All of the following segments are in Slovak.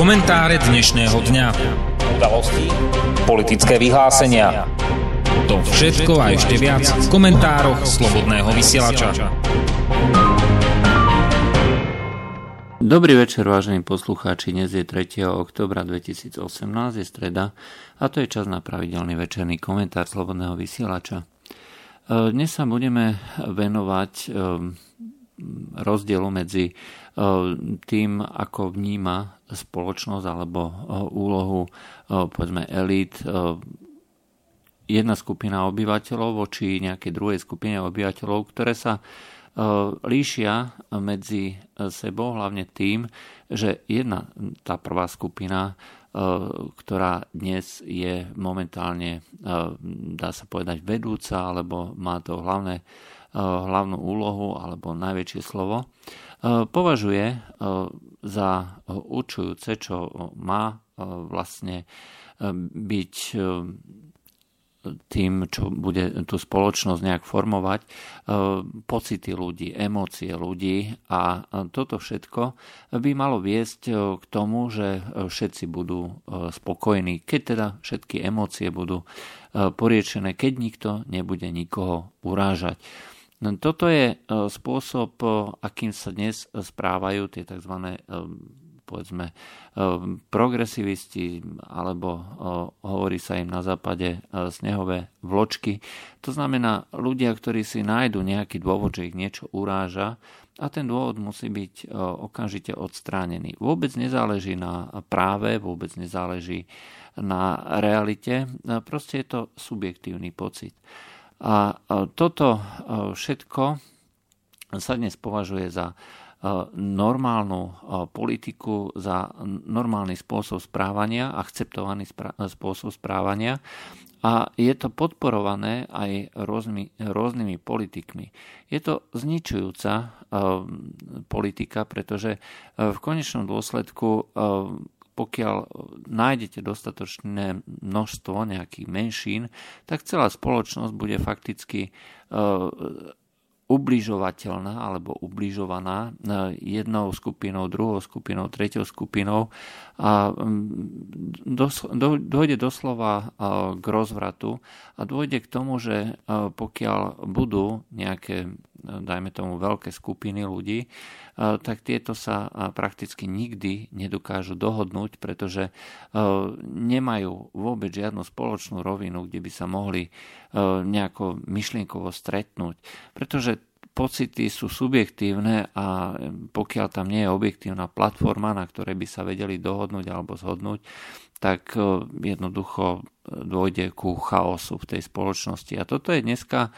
Komentáre dnešného dňa. Udalosti, politické vyhlásenia. To všetko a ešte viac v komentároch Slobodného vysielača. Dobrý večer, vážení poslucháči. Dnes je 3. oktobra 2018, je streda a to je čas na pravidelný večerný komentár Slobodného vysielača. E, dnes sa budeme venovať e, rozdielu medzi tým, ako vníma spoločnosť alebo úlohu povedzme elít jedna skupina obyvateľov voči nejakej druhej skupine obyvateľov, ktoré sa líšia medzi sebou hlavne tým, že jedna tá prvá skupina, ktorá dnes je momentálne, dá sa povedať, vedúca, alebo má to hlavné, hlavnú úlohu, alebo najväčšie slovo, považuje e, za určujúce, čo má e, vlastne byť tým, čo bude tú spoločnosť nejak formovať, pocity ľudí, emócie ľudí a toto všetko by malo viesť k tomu, že všetci budú spokojní, keď teda všetky emócie budú poriečené, keď nikto nebude nikoho urážať. No, toto je e, spôsob, e, akým sa dnes správajú tie tzv. E, povedzme progresivisti, alebo hovorí sa im na západe snehové vločky. To znamená ľudia, ktorí si nájdu nejaký dôvod, že ich niečo uráža a ten dôvod musí byť okamžite odstránený. Vôbec nezáleží na práve, vôbec nezáleží na realite, proste je to subjektívny pocit. A toto všetko sa dnes považuje za normálnu politiku, za normálny spôsob správania, akceptovaný spôsob správania a je to podporované aj rôznymi, rôznymi politikmi. Je to zničujúca politika, pretože v konečnom dôsledku pokiaľ nájdete dostatočné množstvo nejakých menšín, tak celá spoločnosť bude fakticky e, ubližovateľná alebo ubližovaná e, jednou skupinou, druhou skupinou, treťou skupinou a dojde doslova e, k rozvratu a dôjde k tomu, že pokiaľ budú nejaké dajme tomu veľké skupiny ľudí, tak tieto sa prakticky nikdy nedokážu dohodnúť, pretože nemajú vôbec žiadnu spoločnú rovinu, kde by sa mohli nejako myšlienkovo stretnúť. Pretože pocity sú subjektívne a pokiaľ tam nie je objektívna platforma, na ktorej by sa vedeli dohodnúť alebo zhodnúť, tak jednoducho dôjde ku chaosu v tej spoločnosti. A toto je dneska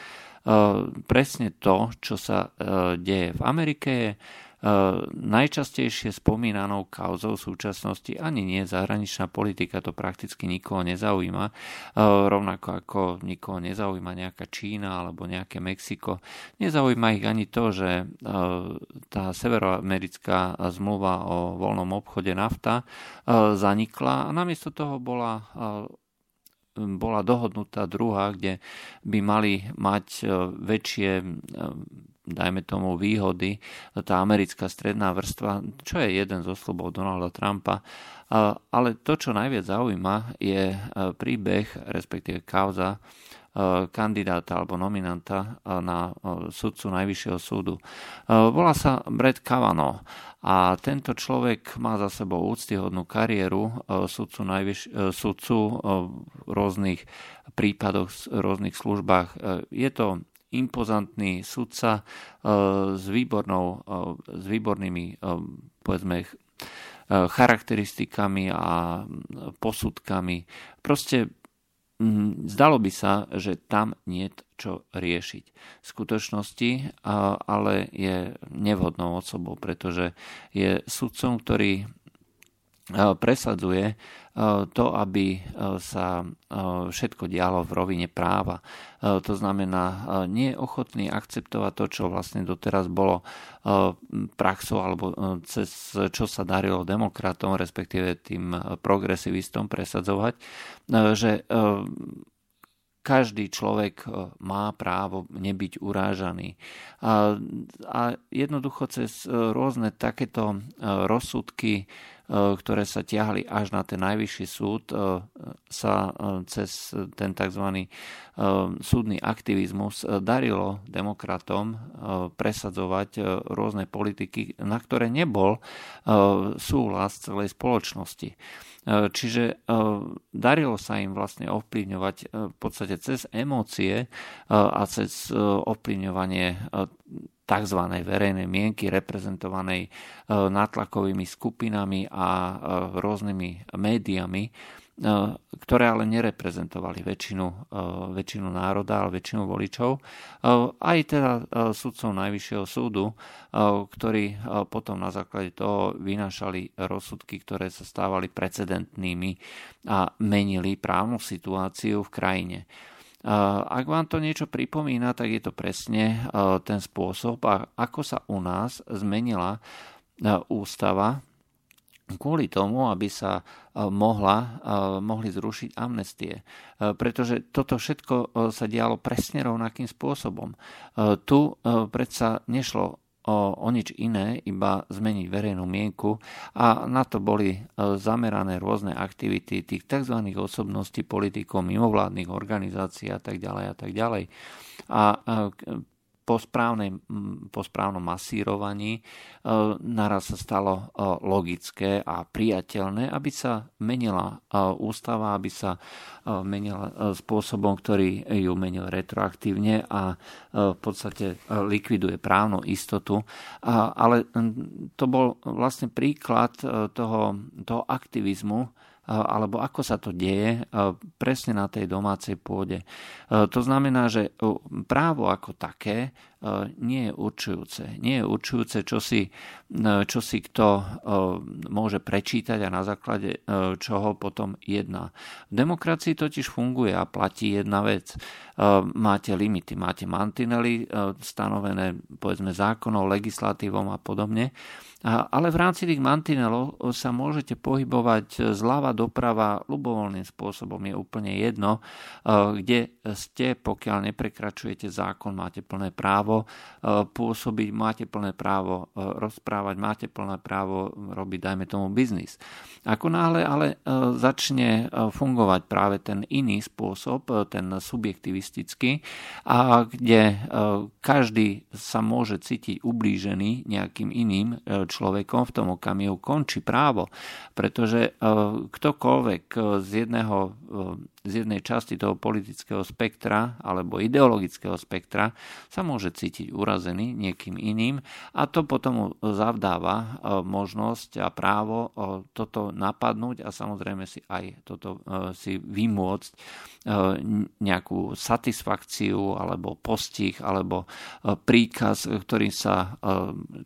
presne to, čo sa deje v Amerike, najčastejšie spomínanou kauzou súčasnosti ani nie zahraničná politika, to prakticky nikoho nezaujíma, rovnako ako nikoho nezaujíma nejaká Čína alebo nejaké Mexiko. Nezaujíma ich ani to, že tá severoamerická zmluva o voľnom obchode nafta zanikla a namiesto toho bola bola dohodnutá druhá, kde by mali mať e, väčšie e, dajme tomu výhody, tá americká stredná vrstva, čo je jeden zo slobov Donalda Trumpa. Ale to, čo najviac zaujíma, je e, príbeh, respektíve kauza kandidáta alebo nominanta na sudcu Najvyššieho súdu. Volá sa Brett Kavanaugh a tento človek má za sebou úctyhodnú kariéru e, sudcu, najvyš, e, sudcu e, v rôznych prípadoch, v rôznych službách. Je to impozantný sudca s, výbornou, s výbornými povedzme, charakteristikami a posudkami. Proste zdalo by sa, že tam nie čo riešiť. V skutočnosti ale je nevhodnou osobou, pretože je sudcom, ktorý presadzuje to, aby sa všetko dialo v rovine práva. To znamená, nie je ochotný akceptovať to, čo vlastne doteraz bolo praxou alebo cez čo sa darilo demokratom, respektíve tým progresivistom presadzovať, že každý človek má právo nebyť urážaný. A, a jednoducho cez rôzne takéto rozsudky ktoré sa ťahli až na ten najvyšší súd, sa cez ten tzv. súdny aktivizmus darilo demokratom presadzovať rôzne politiky, na ktoré nebol súhlas celej spoločnosti. Čiže darilo sa im vlastne ovplyvňovať v podstate cez emócie a cez ovplyvňovanie tzv. verejnej mienky reprezentovanej nátlakovými skupinami a rôznymi médiami, ktoré ale nereprezentovali väčšinu, väčšinu národa, ale väčšinu voličov. Aj teda sudcov Najvyššieho súdu, ktorí potom na základe toho vynášali rozsudky, ktoré sa stávali precedentnými a menili právnu situáciu v krajine. Ak vám to niečo pripomína, tak je to presne ten spôsob, ako sa u nás zmenila ústava kvôli tomu, aby sa mohla, mohli zrušiť amnestie. Pretože toto všetko sa dialo presne rovnakým spôsobom. Tu predsa nešlo o, o nič iné, iba zmeniť verejnú mienku a na to boli e, zamerané rôzne aktivity tých tzv. osobností, politikov, mimovládnych organizácií a tak ďalej a tak ďalej. A po, správnej, po správnom masírovaní e, naraz sa stalo e, logické a priateľné, aby sa menila e, ústava, aby sa menila spôsobom, ktorý ju menil retroaktívne a v podstate likviduje právnu istotu. Ale to bol vlastne príklad toho, toho aktivizmu, alebo ako sa to deje presne na tej domácej pôde. To znamená, že právo ako také nie je určujúce. Nie je určujúce, čo si, čo si kto môže prečítať a na základe čoho potom jedná. V demokracii totiž funguje a platí jedna vec. Máte limity, máte mantinely stanovené povedzme zákonom, legislatívom a podobne ale v rámci tých mantinelov sa môžete pohybovať zľava doprava ľubovoľným spôsobom. Je úplne jedno, e, kde ste, pokiaľ neprekračujete zákon, máte plné právo e, pôsobiť, máte plné právo e, rozprávať, máte plné právo robiť, dajme tomu, biznis. Ako náhle ale začne fungovať práve ten iný spôsob, ten subjektivistický, a kde každý sa môže cítiť ublížený nejakým iným človekom v tom okamihu končí právo, pretože ktokoľvek z, jedného, z jednej časti toho politického spektra alebo ideologického spektra sa môže cítiť urazený niekým iným a to potom zavdáva možnosť a právo toto napadnúť a samozrejme si aj toto si vymôcť nejakú satisfakciu alebo postih alebo príkaz, ktorým sa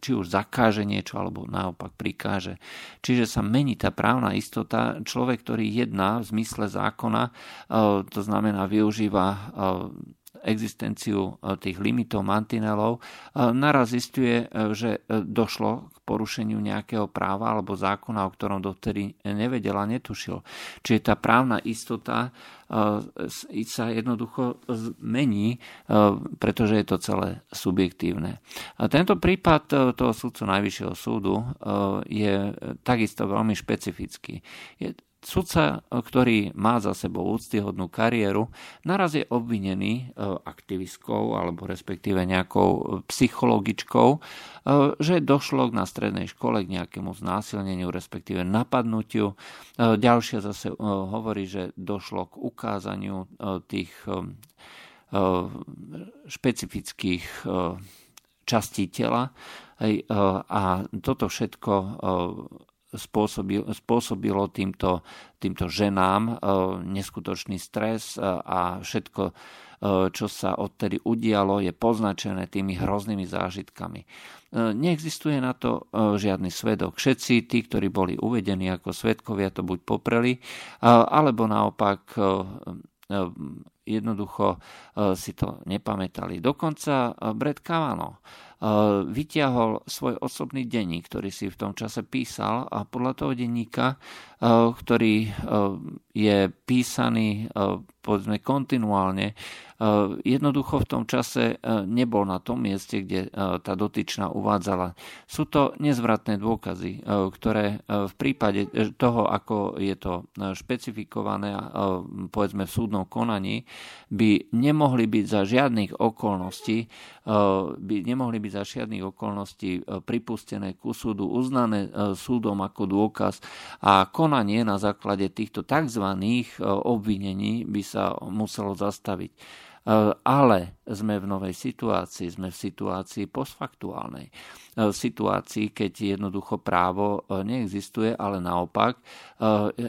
či už zakáže niečo alebo naopak prikáže. Čiže sa mení tá právna istota. Človek, ktorý jedná v zmysle zákona, e, to znamená využíva e, existenciu e, tých limitov, mantinelov, naraz zistuje, že došlo k porušeniu nejakého práva alebo zákona, o ktorom dovtedy nevedel a netušil. Čiže tá právna istota sa jednoducho zmení, pretože je to celé subjektívne. A tento prípad toho súdcu Najvyššieho súdu je takisto veľmi špecifický. Sudca, ktorý má za sebou úctyhodnú kariéru, naraz je obvinený e, aktivistkou alebo respektíve nejakou psychologičkou, e, že došlo na strednej škole k nejakému znásilneniu, respektíve napadnutiu. Ďalšia zase hovorí, že došlo k ukázaniu tých špecifických častí tela a toto všetko spôsobilo, spôsobilo týmto, týmto ženám e, neskutočný stres e, a všetko, e, čo sa odtedy udialo, je poznačené tými hroznými zážitkami. Neexistuje na to žiadny svedok. Všetci tí, ktorí boli uvedení ako svedkovia, to buď popreli, alebo naopak jednoducho si to nepamätali. Dokonca Brett Kavanaugh vyťahol svoj osobný denník, ktorý si v tom čase písal a podľa toho denníka, ktorý je písaný povedzme kontinuálne, jednoducho v tom čase nebol na tom mieste, kde tá dotyčná uvádzala. Sú to nezvratné dôkazy, ktoré v prípade toho, ako je to špecifikované povedzme v súdnom konaní, by nemohli byť za žiadnych okolností by nemohli byť za žiadnych okolností pripustené ku súdu, uznané súdom ako dôkaz a konanie na základe týchto tzv. obvinení by sa muselo zastaviť. E, ale sme v novej situácii, sme v situácii postfaktuálnej. E, v situácii, keď jednoducho právo e, neexistuje, ale naopak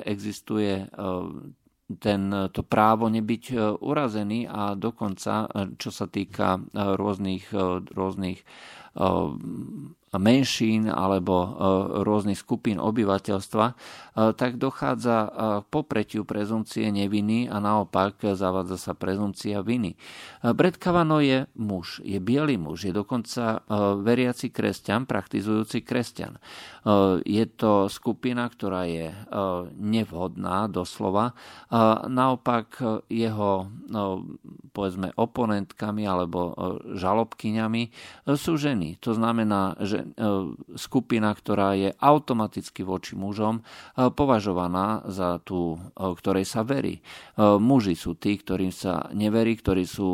existuje ten, to právo nebyť urazený a dokonca, čo sa týka rôznych, rôznych menšín alebo e, rôznych skupín obyvateľstva, e, tak dochádza k e, popretiu prezumcie neviny a naopak zavádza sa prezumcia viny. Brett Kavanaugh je muž, je biely muž, je dokonca veriaci kresťan, praktizujúci kresťan. Je to skupina, ktorá je nevhodná doslova. Naopak jeho povedzme oponentkami alebo žalobkyňami sú ženy. To znamená, že že e, skupina, ktorá je automaticky voči mužom e, považovaná za tú, e, ktorej sa verí. Muži sú tí, ktorým sa neverí, ktorí sú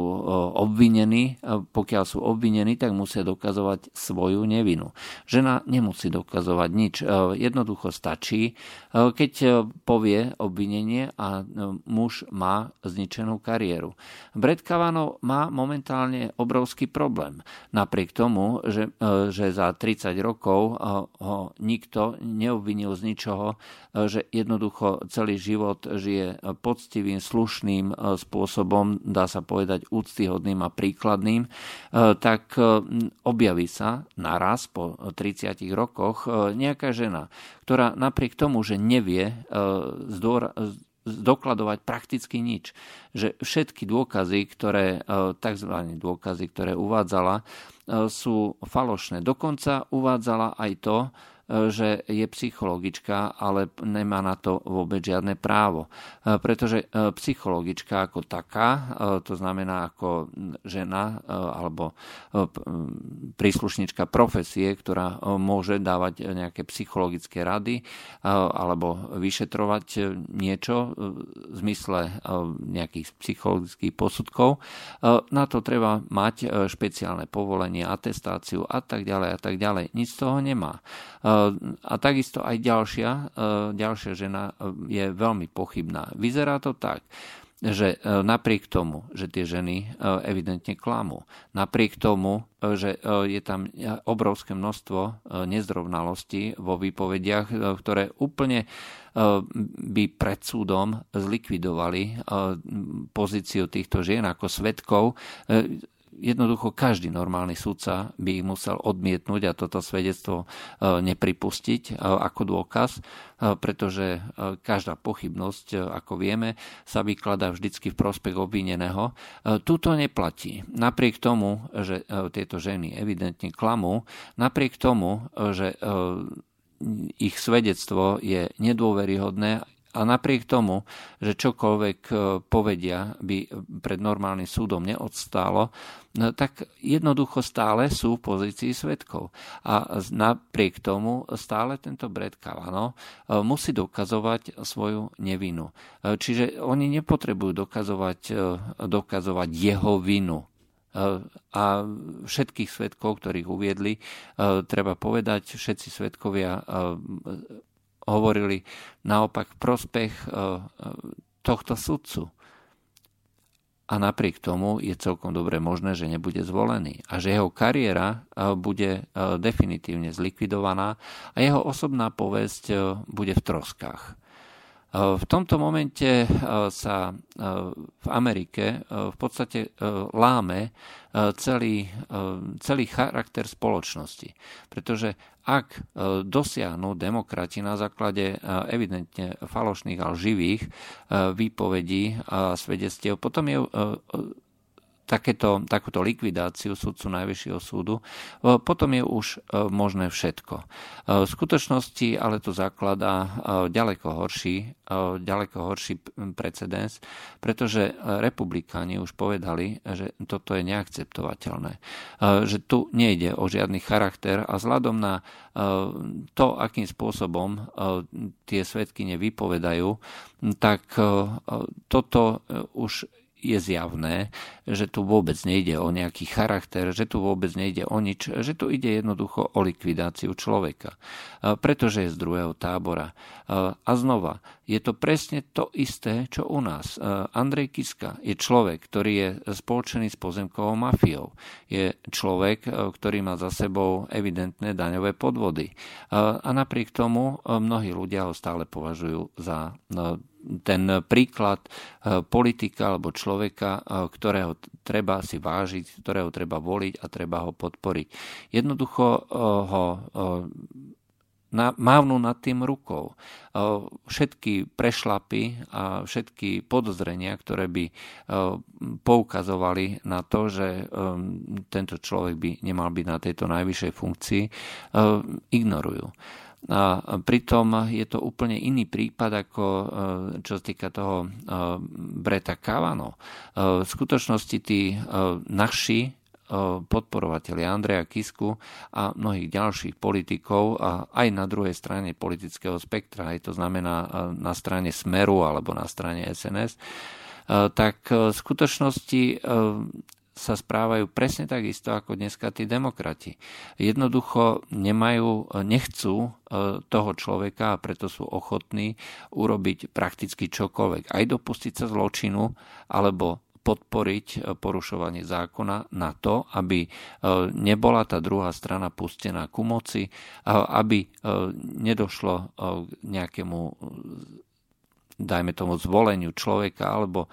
obvinení. Pokiaľ sú obvinení, tak musia dokazovať svoju nevinu. Žena nemusí dokazovať nič. Jednoducho stačí, keď povie obvinenie a muž má zničenú kariéru. Brett Kavanaugh má momentálne obrovský problém. Napriek tomu, že, že za 30 rokov ho nikto neobvinil z ničoho, že jednoducho celý život žije poctivým, slušným spôsobom, dá sa povedať úctyhodným a príkladným, tak objaví sa naraz po 30 rokoch nejaká žena, ktorá napriek tomu, že nevie zdôra, zdokladovať prakticky nič. Že všetky dôkazy, ktoré, tzv. dôkazy, ktoré uvádzala, sú falošné. Dokonca uvádzala aj to, že je psychologička, ale nemá na to vôbec žiadne právo. E, pretože e, psychologička ako taká, e, to znamená ako žena alebo príslušnička profesie, ktorá môže dávať nejaké psychologické rady alebo vyšetrovať niečo v zmysle nejakých psychologických posudkov, na to treba mať špeciálne povolenie, atestáciu a tak ďalej a tak ďalej. Nic z toho nemá. A takisto aj ďalšia, e, ďalšia žena e, je veľmi pochybná. Vyzerá to tak, že napriek tomu, že tie ženy evidentne klamú, napriek tomu, že je tam obrovské množstvo nezrovnalostí vo výpovediach, ktoré úplne by pred súdom zlikvidovali pozíciu týchto žien ako svetkov, jednoducho každý normálny sudca by ich musel odmietnúť a toto svedectvo e, nepripustiť e, ako dôkaz, e, pretože každá pochybnosť, ako vieme, sa vykladá vždycky v prospech obvineného. Tuto neplatí. Napriek tomu, že tieto ženy evidentne klamú, napriek tomu, že ich svedectvo je nedôveryhodné a napriek tomu, že čokoľvek e, povedia by pred normálnym súdom neodstálo, no, tak jednoducho stále sú v pozícii svetkov. A napriek tomu stále tento Brett Kavano e, musí dokazovať svoju nevinu. E, čiže oni nepotrebujú dokazovať, dokazovať jeho vinu a všetkých svetkov, ktorých uviedli, treba povedať, všetci svetkovia hovorili naopak v prospech e, e, tohto sudcu. A napriek tomu je celkom dobre možné, že nebude zvolený a že jeho kariéra e, bude definitívne zlikvidovaná a jeho osobná povesť bude v troskách. V tomto momente sa v Amerike v podstate láme celý, celý charakter spoločnosti. Pretože ak dosiahnu demokrati na základe evidentne falošných a živých výpovedí a svedectiev, potom je takéto, takúto likvidáciu sudcu Najvyššieho súdu, e, potom je už e, možné všetko. E, v skutočnosti ale to zakladá ďaleko horší, ďaleko horší precedens, pretože republikáni už povedali, že toto je neakceptovateľné. Že tu nejde o žiadny charakter a vzhľadom na to, akým spôsobom tie svetky nevypovedajú, tak toto už je zjavné, že tu vôbec nejde o nejaký charakter, že tu vôbec nejde o nič, že tu ide jednoducho o likvidáciu človeka, pretože je z druhého tábora. A znova, je to presne to isté, čo u nás. Andrej Kiska je človek, ktorý je spoločený s pozemkovou mafiou. Je človek, ktorý má za sebou evidentné daňové podvody. A napriek tomu mnohí ľudia ho stále považujú za ten príklad e, politika alebo človeka, e, ktorého treba si vážiť, ktorého treba voliť a treba ho podporiť. Jednoducho e, ho mávnu nad tým rukou. Všetky prešlapy a všetky podozrenia, ktoré by poukazovali na to, že tento človek by nemal byť na tejto najvyššej funkcii, ignorujú. A pritom je to úplne iný prípad, ako e, čo sa týka toho e, Breta Kavano. E, v skutočnosti tí naši podporovatelia Andreja Kisku a mnohých ďalších politikov a aj na druhej strane politického spektra, aj to znamená na strane Smeru alebo na strane SNS, tak v skutočnosti sa správajú presne tak isto ako dneska tí demokrati. Jednoducho nemajú, nechcú e, toho človeka a preto sú ochotní urobiť prakticky čokoľvek. Aj dopustiť sa zločinu alebo podporiť e, porušovanie zákona na to, aby e, nebola tá druhá strana pustená ku moci, aby nedošlo k nejakému dajme tomu zvoleniu človeka alebo e,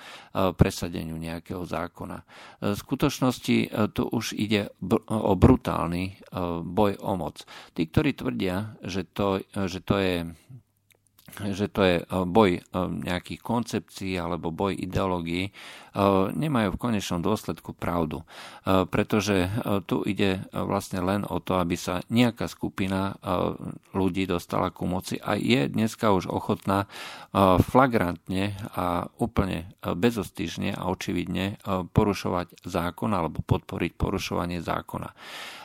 presadeniu nejakého zákona. E, v skutočnosti e, tu už ide o brutálny boj o moc. Tí, ktorí tvrdia, že to, že to je že to je e, boj e, nejakých koncepcií alebo boj ideológií, e, nemajú v konečnom dôsledku pravdu. Pretože tu ide vlastne len o to, aby sa nejaká skupina ľudí dostala ku moci a je dneska už ochotná flagrantne a úplne bezostyžne a očividne porušovať zákon alebo podporiť porušovanie zákona.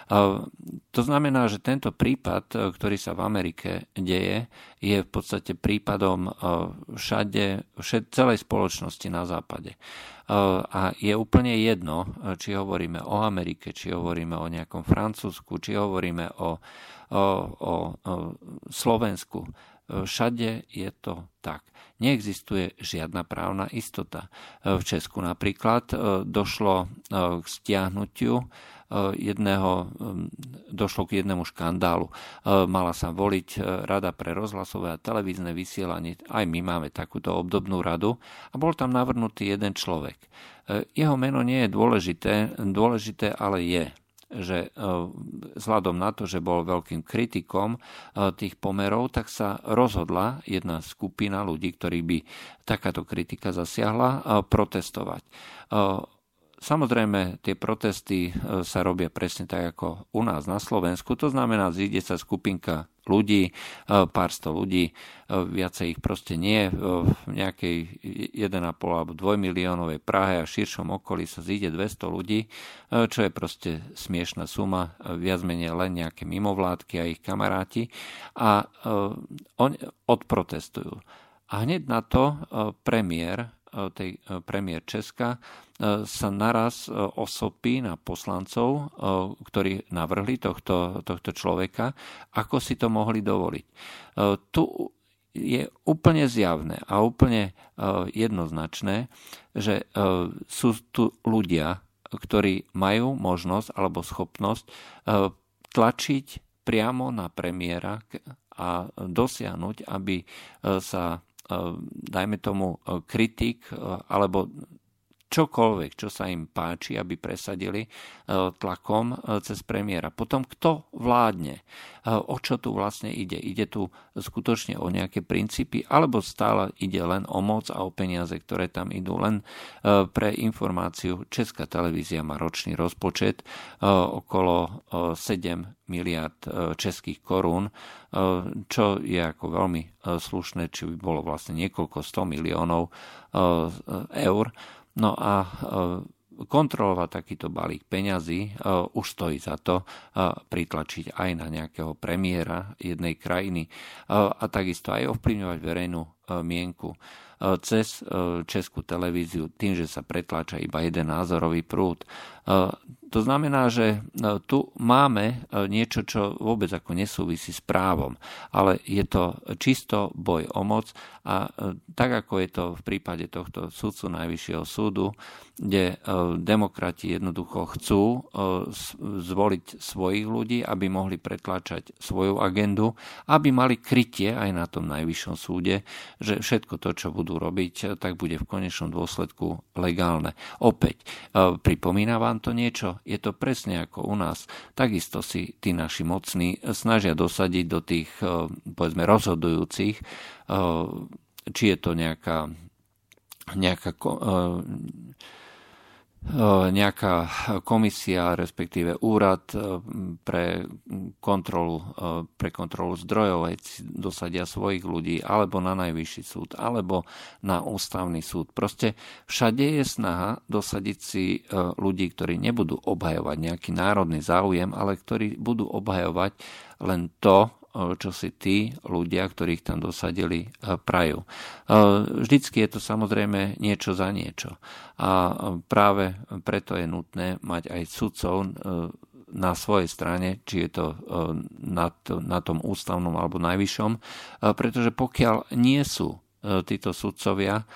To znamená, že tento prípad, e, ktorý sa v Amerike deje, je v podstate prípadom e, všade, všet, celej spoločnosti na západe. E, a je úplne jedno, či hovoríme o Amerike, či hovoríme o nejakom Francúzsku, či hovoríme o, o, o, Slovensku. Všade je to tak. Neexistuje žiadna právna istota. V Česku napríklad došlo k stiahnutiu jedného, došlo k jednému škandálu. Eh, mala sa voliť rada pre rozhlasové a televízne vysielanie. Aj my máme takúto obdobnú radu a bol tam navrhnutý jeden človek. Jeho meno nie je dôležité, dôležité ale je že vzhľadom na to, že bol veľkým kritikom tých pomerov, tak sa rozhodla jedna skupina ľudí, ktorí by takáto kritika zasiahla, protestovať. Samozrejme, tie protesty e, sa robia presne tak ako u nás na Slovensku. To znamená, zíde sa skupinka ľudí, e, pár sto ľudí, e, viacej ich proste nie. V nejakej 1,5 alebo 2 miliónovej Prahe a širšom okolí sa zíde 200 ľudí, čo je proste smiešná suma, viac menej len nejaké mimovládky a ich kamaráti a oni odprotestujú. A hneď na to premiér tej premiér Česka, sa naraz osopí na poslancov, ktorí navrhli tohto, tohto človeka, ako si to mohli dovoliť. Tu je úplne zjavné a úplne jednoznačné, že sú tu ľudia, ktorí majú možnosť alebo schopnosť tlačiť priamo na premiéra a dosiahnuť, aby sa dajme tomu, kritik alebo čokoľvek, čo sa im páči, aby presadili e, tlakom e, cez premiéra. Potom kto vládne? E, o čo tu vlastne ide? Ide tu skutočne o nejaké princípy, alebo stále ide len o moc a o peniaze, ktoré tam idú. Len pre informáciu, Česká televízia má ročný rozpočet okolo 7 miliard českých korún, čo je ako veľmi slušné, či by bolo vlastne niekoľko 100 miliónov eur. No a e, kontrolovať takýto balík peňazí e, už stojí za to e, pritlačiť aj na nejakého premiéra jednej krajiny a takisto aj ovplyvňovať verejnú mienku cez českú televíziu tým, že sa pretláča iba jeden názorový prúd. To znamená, že tu máme niečo, čo vôbec ako nesúvisí s právom, ale je to čisto boj o moc a tak ako je to v prípade tohto súdcu Najvyššieho súdu, kde demokrati jednoducho chcú zvoliť svojich ľudí, aby mohli pretláčať svoju agendu, aby mali krytie aj na tom Najvyššom súde, že všetko to, čo budú robiť, tak bude v konečnom dôsledku legálne. Opäť, pripomína vám to niečo? Je to presne ako u nás. Takisto si tí naši mocní snažia dosadiť do tých, povedzme, rozhodujúcich, či je to nejaká, nejaká nejaká komisia, respektíve úrad pre kontrolu, pre kontrolu zdrojov, dosadia svojich ľudí, alebo na najvyšší súd, alebo na ústavný súd. Proste všade je snaha dosadiť si ľudí, ktorí nebudú obhajovať nejaký národný záujem, ale ktorí budú obhajovať len to, čo si tí ľudia, ktorých tam dosadili, prajú. Vždycky je to samozrejme niečo za niečo. A práve preto je nutné mať aj sudcov na svojej strane, či je to na, to, na tom ústavnom alebo najvyššom, pretože pokiaľ nie sú títo sudcovia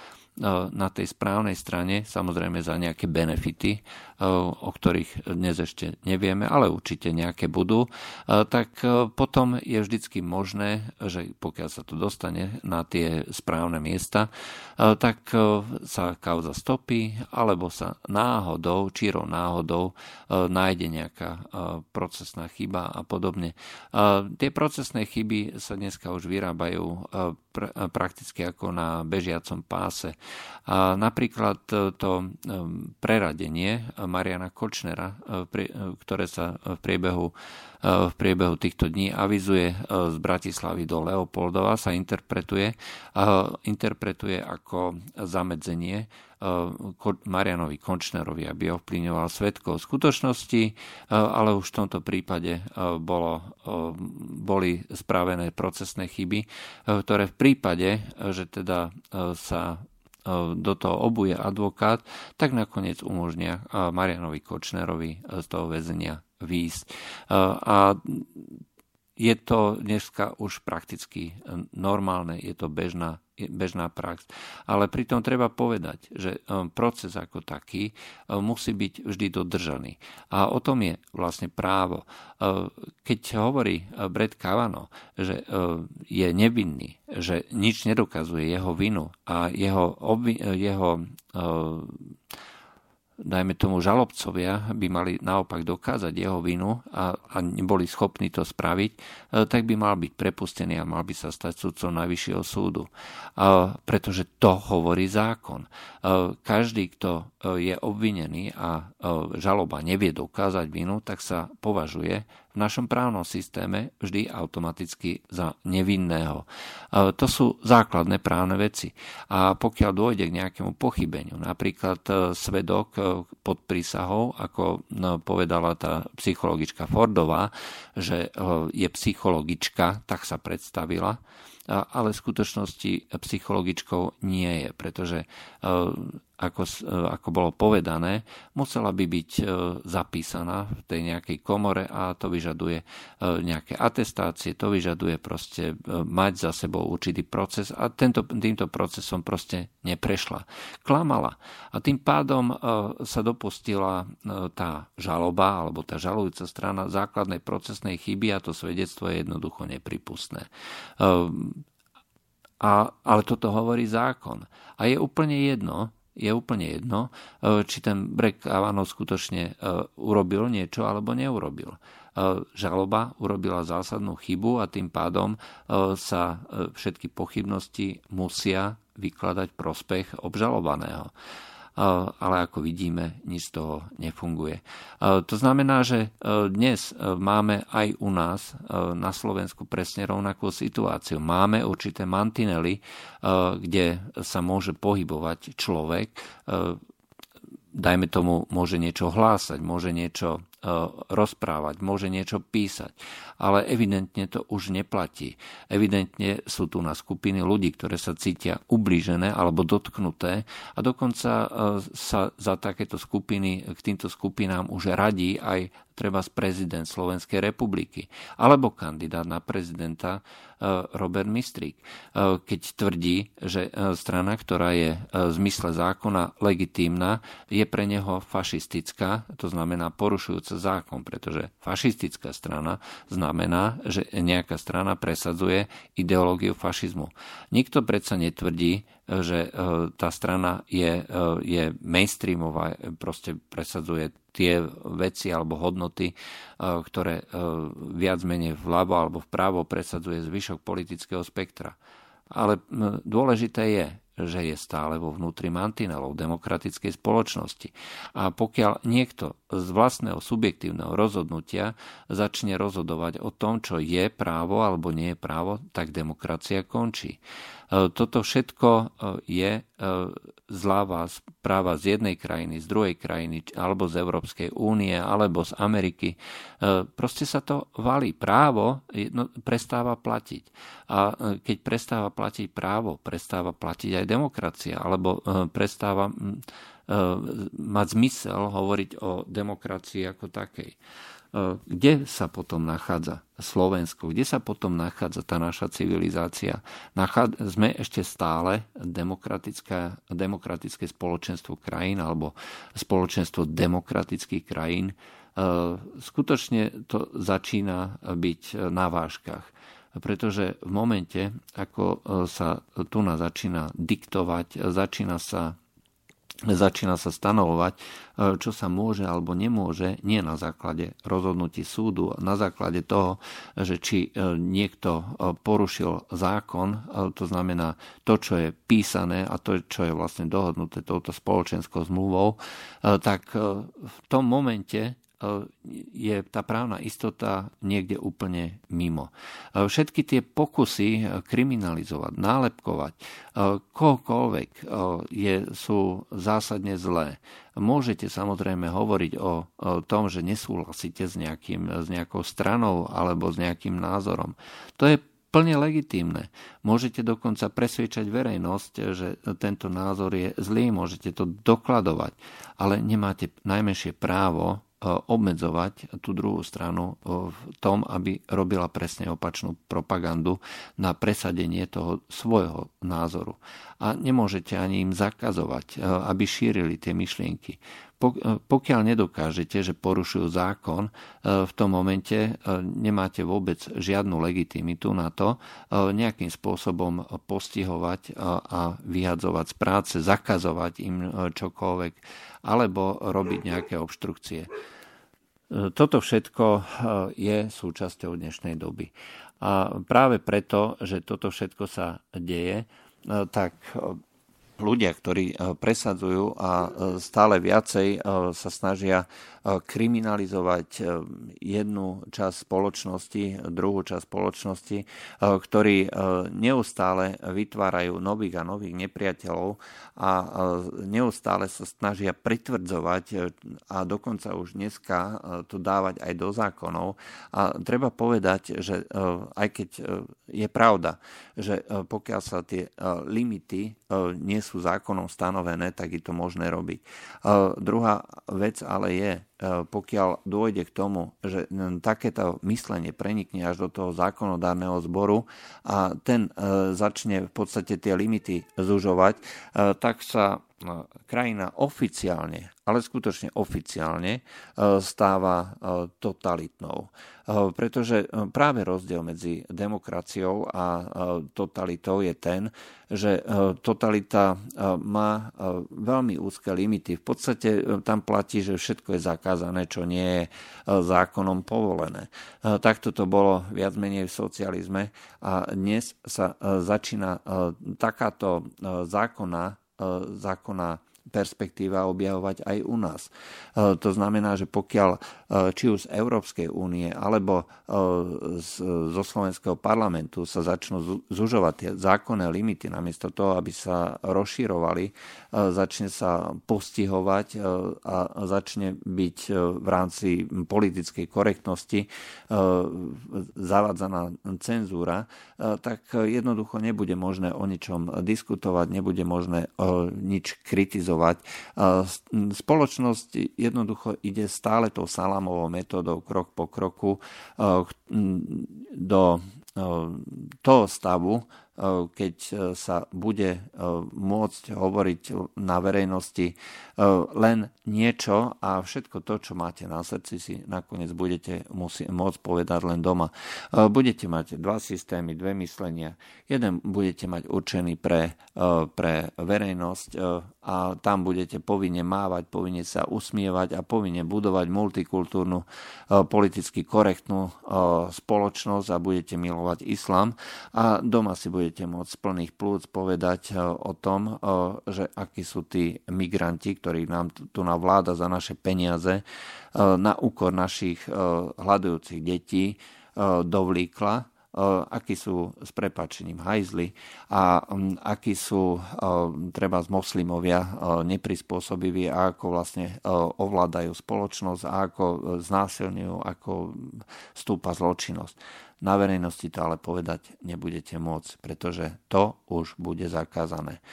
na tej správnej strane, samozrejme za nejaké benefity, o ktorých dnes ešte nevieme, ale určite nejaké budú, tak potom je vždycky možné, že pokiaľ sa to dostane na tie správne miesta, tak sa kauza stopí, alebo sa náhodou, čírou náhodou nájde nejaká procesná chyba a podobne. Tie procesné chyby sa dneska už vyrábajú prakticky ako na bežiacom páse. Napríklad to preradenie Mariana Kočnera, e, e, ktoré sa v priebehu, v priebehu týchto dní avizuje z Bratislavy do Leopoldova, sa interpretuje, interpretuje ako zamedzenie Marianovi Končnerovi, aby ovplyvňoval svetkov skutočnosti, ale už v tomto prípade bolo, boli spravené procesné chyby, ktoré v prípade, že teda sa do toho obuje advokát, tak nakoniec umožnia e, Marianovi Kočnerovi e, z toho väzenia výjsť. A je to dneska už prakticky normálne, je to bežná, bežná prax. Ale pritom treba povedať, že proces ako taký musí byť vždy dodržaný. A o tom je vlastne právo. Keď hovorí Brett Kavano, že je nevinný, že nič nedokazuje jeho vinu a jeho, obvi- jeho dajme tomu žalobcovia by mali naopak dokázať jeho vinu a, a neboli schopní to spraviť, e, tak by mal byť prepustený a mal by sa stať sudcom Najvyššieho súdu. A, pretože to hovorí zákon. E, každý, kto e, je obvinený a žaloba nevie dokázať vinu, tak sa považuje našom právnom systéme vždy automaticky za nevinného. To sú základné právne veci. A pokiaľ dôjde k nejakému pochybeniu, napríklad e, svedok e, pod prísahou, ako no, povedala tá psychologička Fordová, že e, je psychologička, tak sa predstavila, ale v skutočnosti psychologičkou nie je, pretože ako, e, ako bolo povedané, musela by byť e, zapísaná v tej nejakej komore a to vyžaduje e, nejaké atestácie, to vyžaduje proste mať za sebou určitý proces a tento, týmto procesom proste neprešla. Klamala a tým pádom sa dopustila tá žaloba alebo tá žalujúca strana základnej procesnej chyby a to svedectvo je jednoducho nepripustné A, ale toto hovorí zákon. A je úplne jedno, je úplne jedno, e, či ten Brek Kavanaugh skutočne e, urobil niečo alebo neurobil. E, žaloba urobila zásadnú chybu a tým pádom sa všetky pochybnosti musia vykladať prospech obžalovaného ale ako vidíme, nič z toho nefunguje. To znamená, že dnes máme aj u nás na Slovensku presne rovnakú situáciu. Máme určité mantinely, kde sa môže pohybovať človek, dajme tomu, môže niečo hlásať, môže niečo E, rozprávať, môže niečo písať. Ale evidentne to už neplatí. Evidentne sú tu na skupiny ľudí, ktoré sa cítia ublížené alebo dotknuté a dokonca e, sa za takéto skupiny, k týmto skupinám už radí aj treba prezident Slovenskej republiky alebo kandidát na prezidenta e, Robert Mistrík, e, keď tvrdí, že e, strana, ktorá je v zmysle zákona legitímna, je pre neho fašistická, to znamená porušujúca zákon, pretože fašistická strana znamená, že nejaká strana presadzuje ideológiu fašizmu. Nikto predsa netvrdí, že tá strana je, je mainstreamová, proste presadzuje tie veci alebo hodnoty, e, ktoré e, viac menej vľavo alebo vpravo presadzuje zvyšok politického spektra. Ale dôležité je, že je stále vo vnútri mantinelov demokratickej spoločnosti. A pokiaľ niekto z vlastného subjektívneho rozhodnutia začne rozhodovať o tom, čo je právo alebo nie je právo, tak demokracia končí. E, toto všetko e, je e, zláva práva z jednej krajiny, z druhej krajiny, alebo z Európskej únie, alebo z Ameriky. Proste sa to valí. Právo prestáva platiť. A keď prestáva platiť právo, prestáva platiť aj demokracia, alebo prestáva mať zmysel hovoriť o demokracii ako takej. E, kde sa potom nachádza Slovensko, kde sa potom nachádza tá naša civilizácia. sme ešte stále demokratické, demokratické spoločenstvo krajín alebo spoločenstvo demokratických krajín. E, skutočne to začína byť na vážkach pretože v momente, ako sa tu na začína diktovať, začína sa začína sa stanovovať, e, čo sa môže alebo nemôže, nie na základe rozhodnutí súdu, na základe toho, že či e, niekto e, porušil zákon, to znamená to, čo je písané a to, čo je vlastne dohodnuté touto spoločenskou zmluvou, tak v tom momente je tá právna istota niekde úplne mimo. Všetky tie pokusy kriminalizovať, nálepkovať kohokoľvek je, sú zásadne zlé. Môžete samozrejme hovoriť o, tom, že nesúhlasíte s, nejakým, s nejakou stranou alebo s nejakým názorom. To je plne legitímne. Môžete dokonca presviečať verejnosť, že tento názor je zlý, môžete to dokladovať, ale nemáte najmenšie právo E, obmedzovať tú druhú stranu v tom, aby robila presne opačnú propagandu na presadenie toho svojho názoru. A nemôžete ani im zakazovať, e, aby šírili tie myšlienky. E, pokiaľ nedokážete, že porušujú zákon, v tom momente nemáte vôbec žiadnu legitimitu na to nejakým spôsobom postihovať a vyhadzovať z práce, zakazovať im čokoľvek alebo robiť nejaké obštrukcie. E, toto všetko e, je súčasťou dnešnej doby. A práve preto, že toto všetko sa deje, e, tak ľudia, ktorí presadzujú a stále viacej sa snažia kriminalizovať e, jednu časť spoločnosti, druhú časť spoločnosti, e, ktorí e, neustále vytvárajú nových a nových nepriateľov a neustále sa snažia pritvrdzovať a dokonca už dneska to dávať aj do zákonov. A treba povedať, že aj keď je pravda, že pokiaľ sa tie limity nie sú zákonom stanovené, tak je to možné robiť. Druhá vec ale je, E, pokiaľ dôjde k tomu, že takéto myslenie prenikne až do toho zákonodárneho zboru a ten e, začne v podstate tie limity zužovať, e, tak sa krajina oficiálne, ale skutočne oficiálne stáva totalitnou. Pretože práve rozdiel medzi demokraciou a totalitou je ten, že totalita má veľmi úzke limity. V podstate tam platí, že všetko je zakázané, čo nie je zákonom povolené. Takto to bolo viac menej v socializme a dnes sa začína takáto zákona, zákona perspektíva objavovať aj u nás. E, to znamená, že pokiaľ e, či už z Európskej únie alebo e, zo slovenského parlamentu sa začnú zužovať tie zákonné limity, namiesto toho, aby sa rozširovali, začne sa postihovať a začne byť v rámci politickej korektnosti zavádzaná cenzúra, tak jednoducho nebude možné o ničom diskutovať, nebude možné nič kritizovať fungovať. Spoločnosť jednoducho ide stále tou salámovou metódou krok po kroku do toho stavu, keď sa bude môcť hovoriť na verejnosti len niečo a všetko to, čo máte na srdci, si nakoniec budete musí, môcť povedať len doma. Budete mať dva systémy, dve myslenia. Jeden budete mať určený pre, pre verejnosť a tam budete povinne mávať, povinne sa usmievať a povinne budovať multikultúrnu, politicky korektnú spoločnosť a budete milovať islám a doma si budete môcť z plných plúc povedať o tom, že akí sú tí migranti, ktorí nám tu vláda za naše peniaze e, na úkor našich hľadujúcich detí dovlíkla, akí sú s prepačením hajzli a akí sú treba z moslimovia neprispôsobiví a ako vlastne ovládajú spoločnosť a ako znásilňujú, ako stúpa zločinnosť. Na verejnosti to ale povedať nebudete môcť, pretože to už bude zakázané.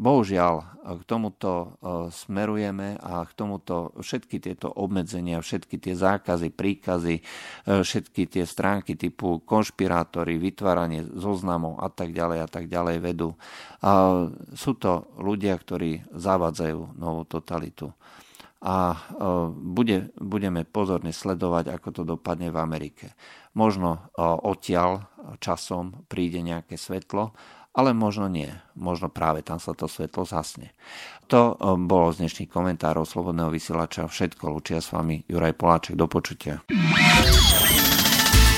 Bohužiaľ, k tomuto e, smerujeme a k tomuto všetky tieto obmedzenia, všetky tie zákazy, príkazy, e, všetky tie stránky typu konšpirátory, vytváranie zoznamov a tak ďalej a tak ďalej vedú. Sú to ľudia, ktorí zavadzajú novú totalitu. A e, bude, budeme pozorne sledovať, ako to dopadne v Amerike. Možno odtiaľ časom príde nejaké svetlo, ale možno nie. Možno práve tam sa to svetlo zasne. To eh, bolo z dnešných komentárov Slobodného vysielača všetko. Lučia s vami Juraj Poláček. Do počutia.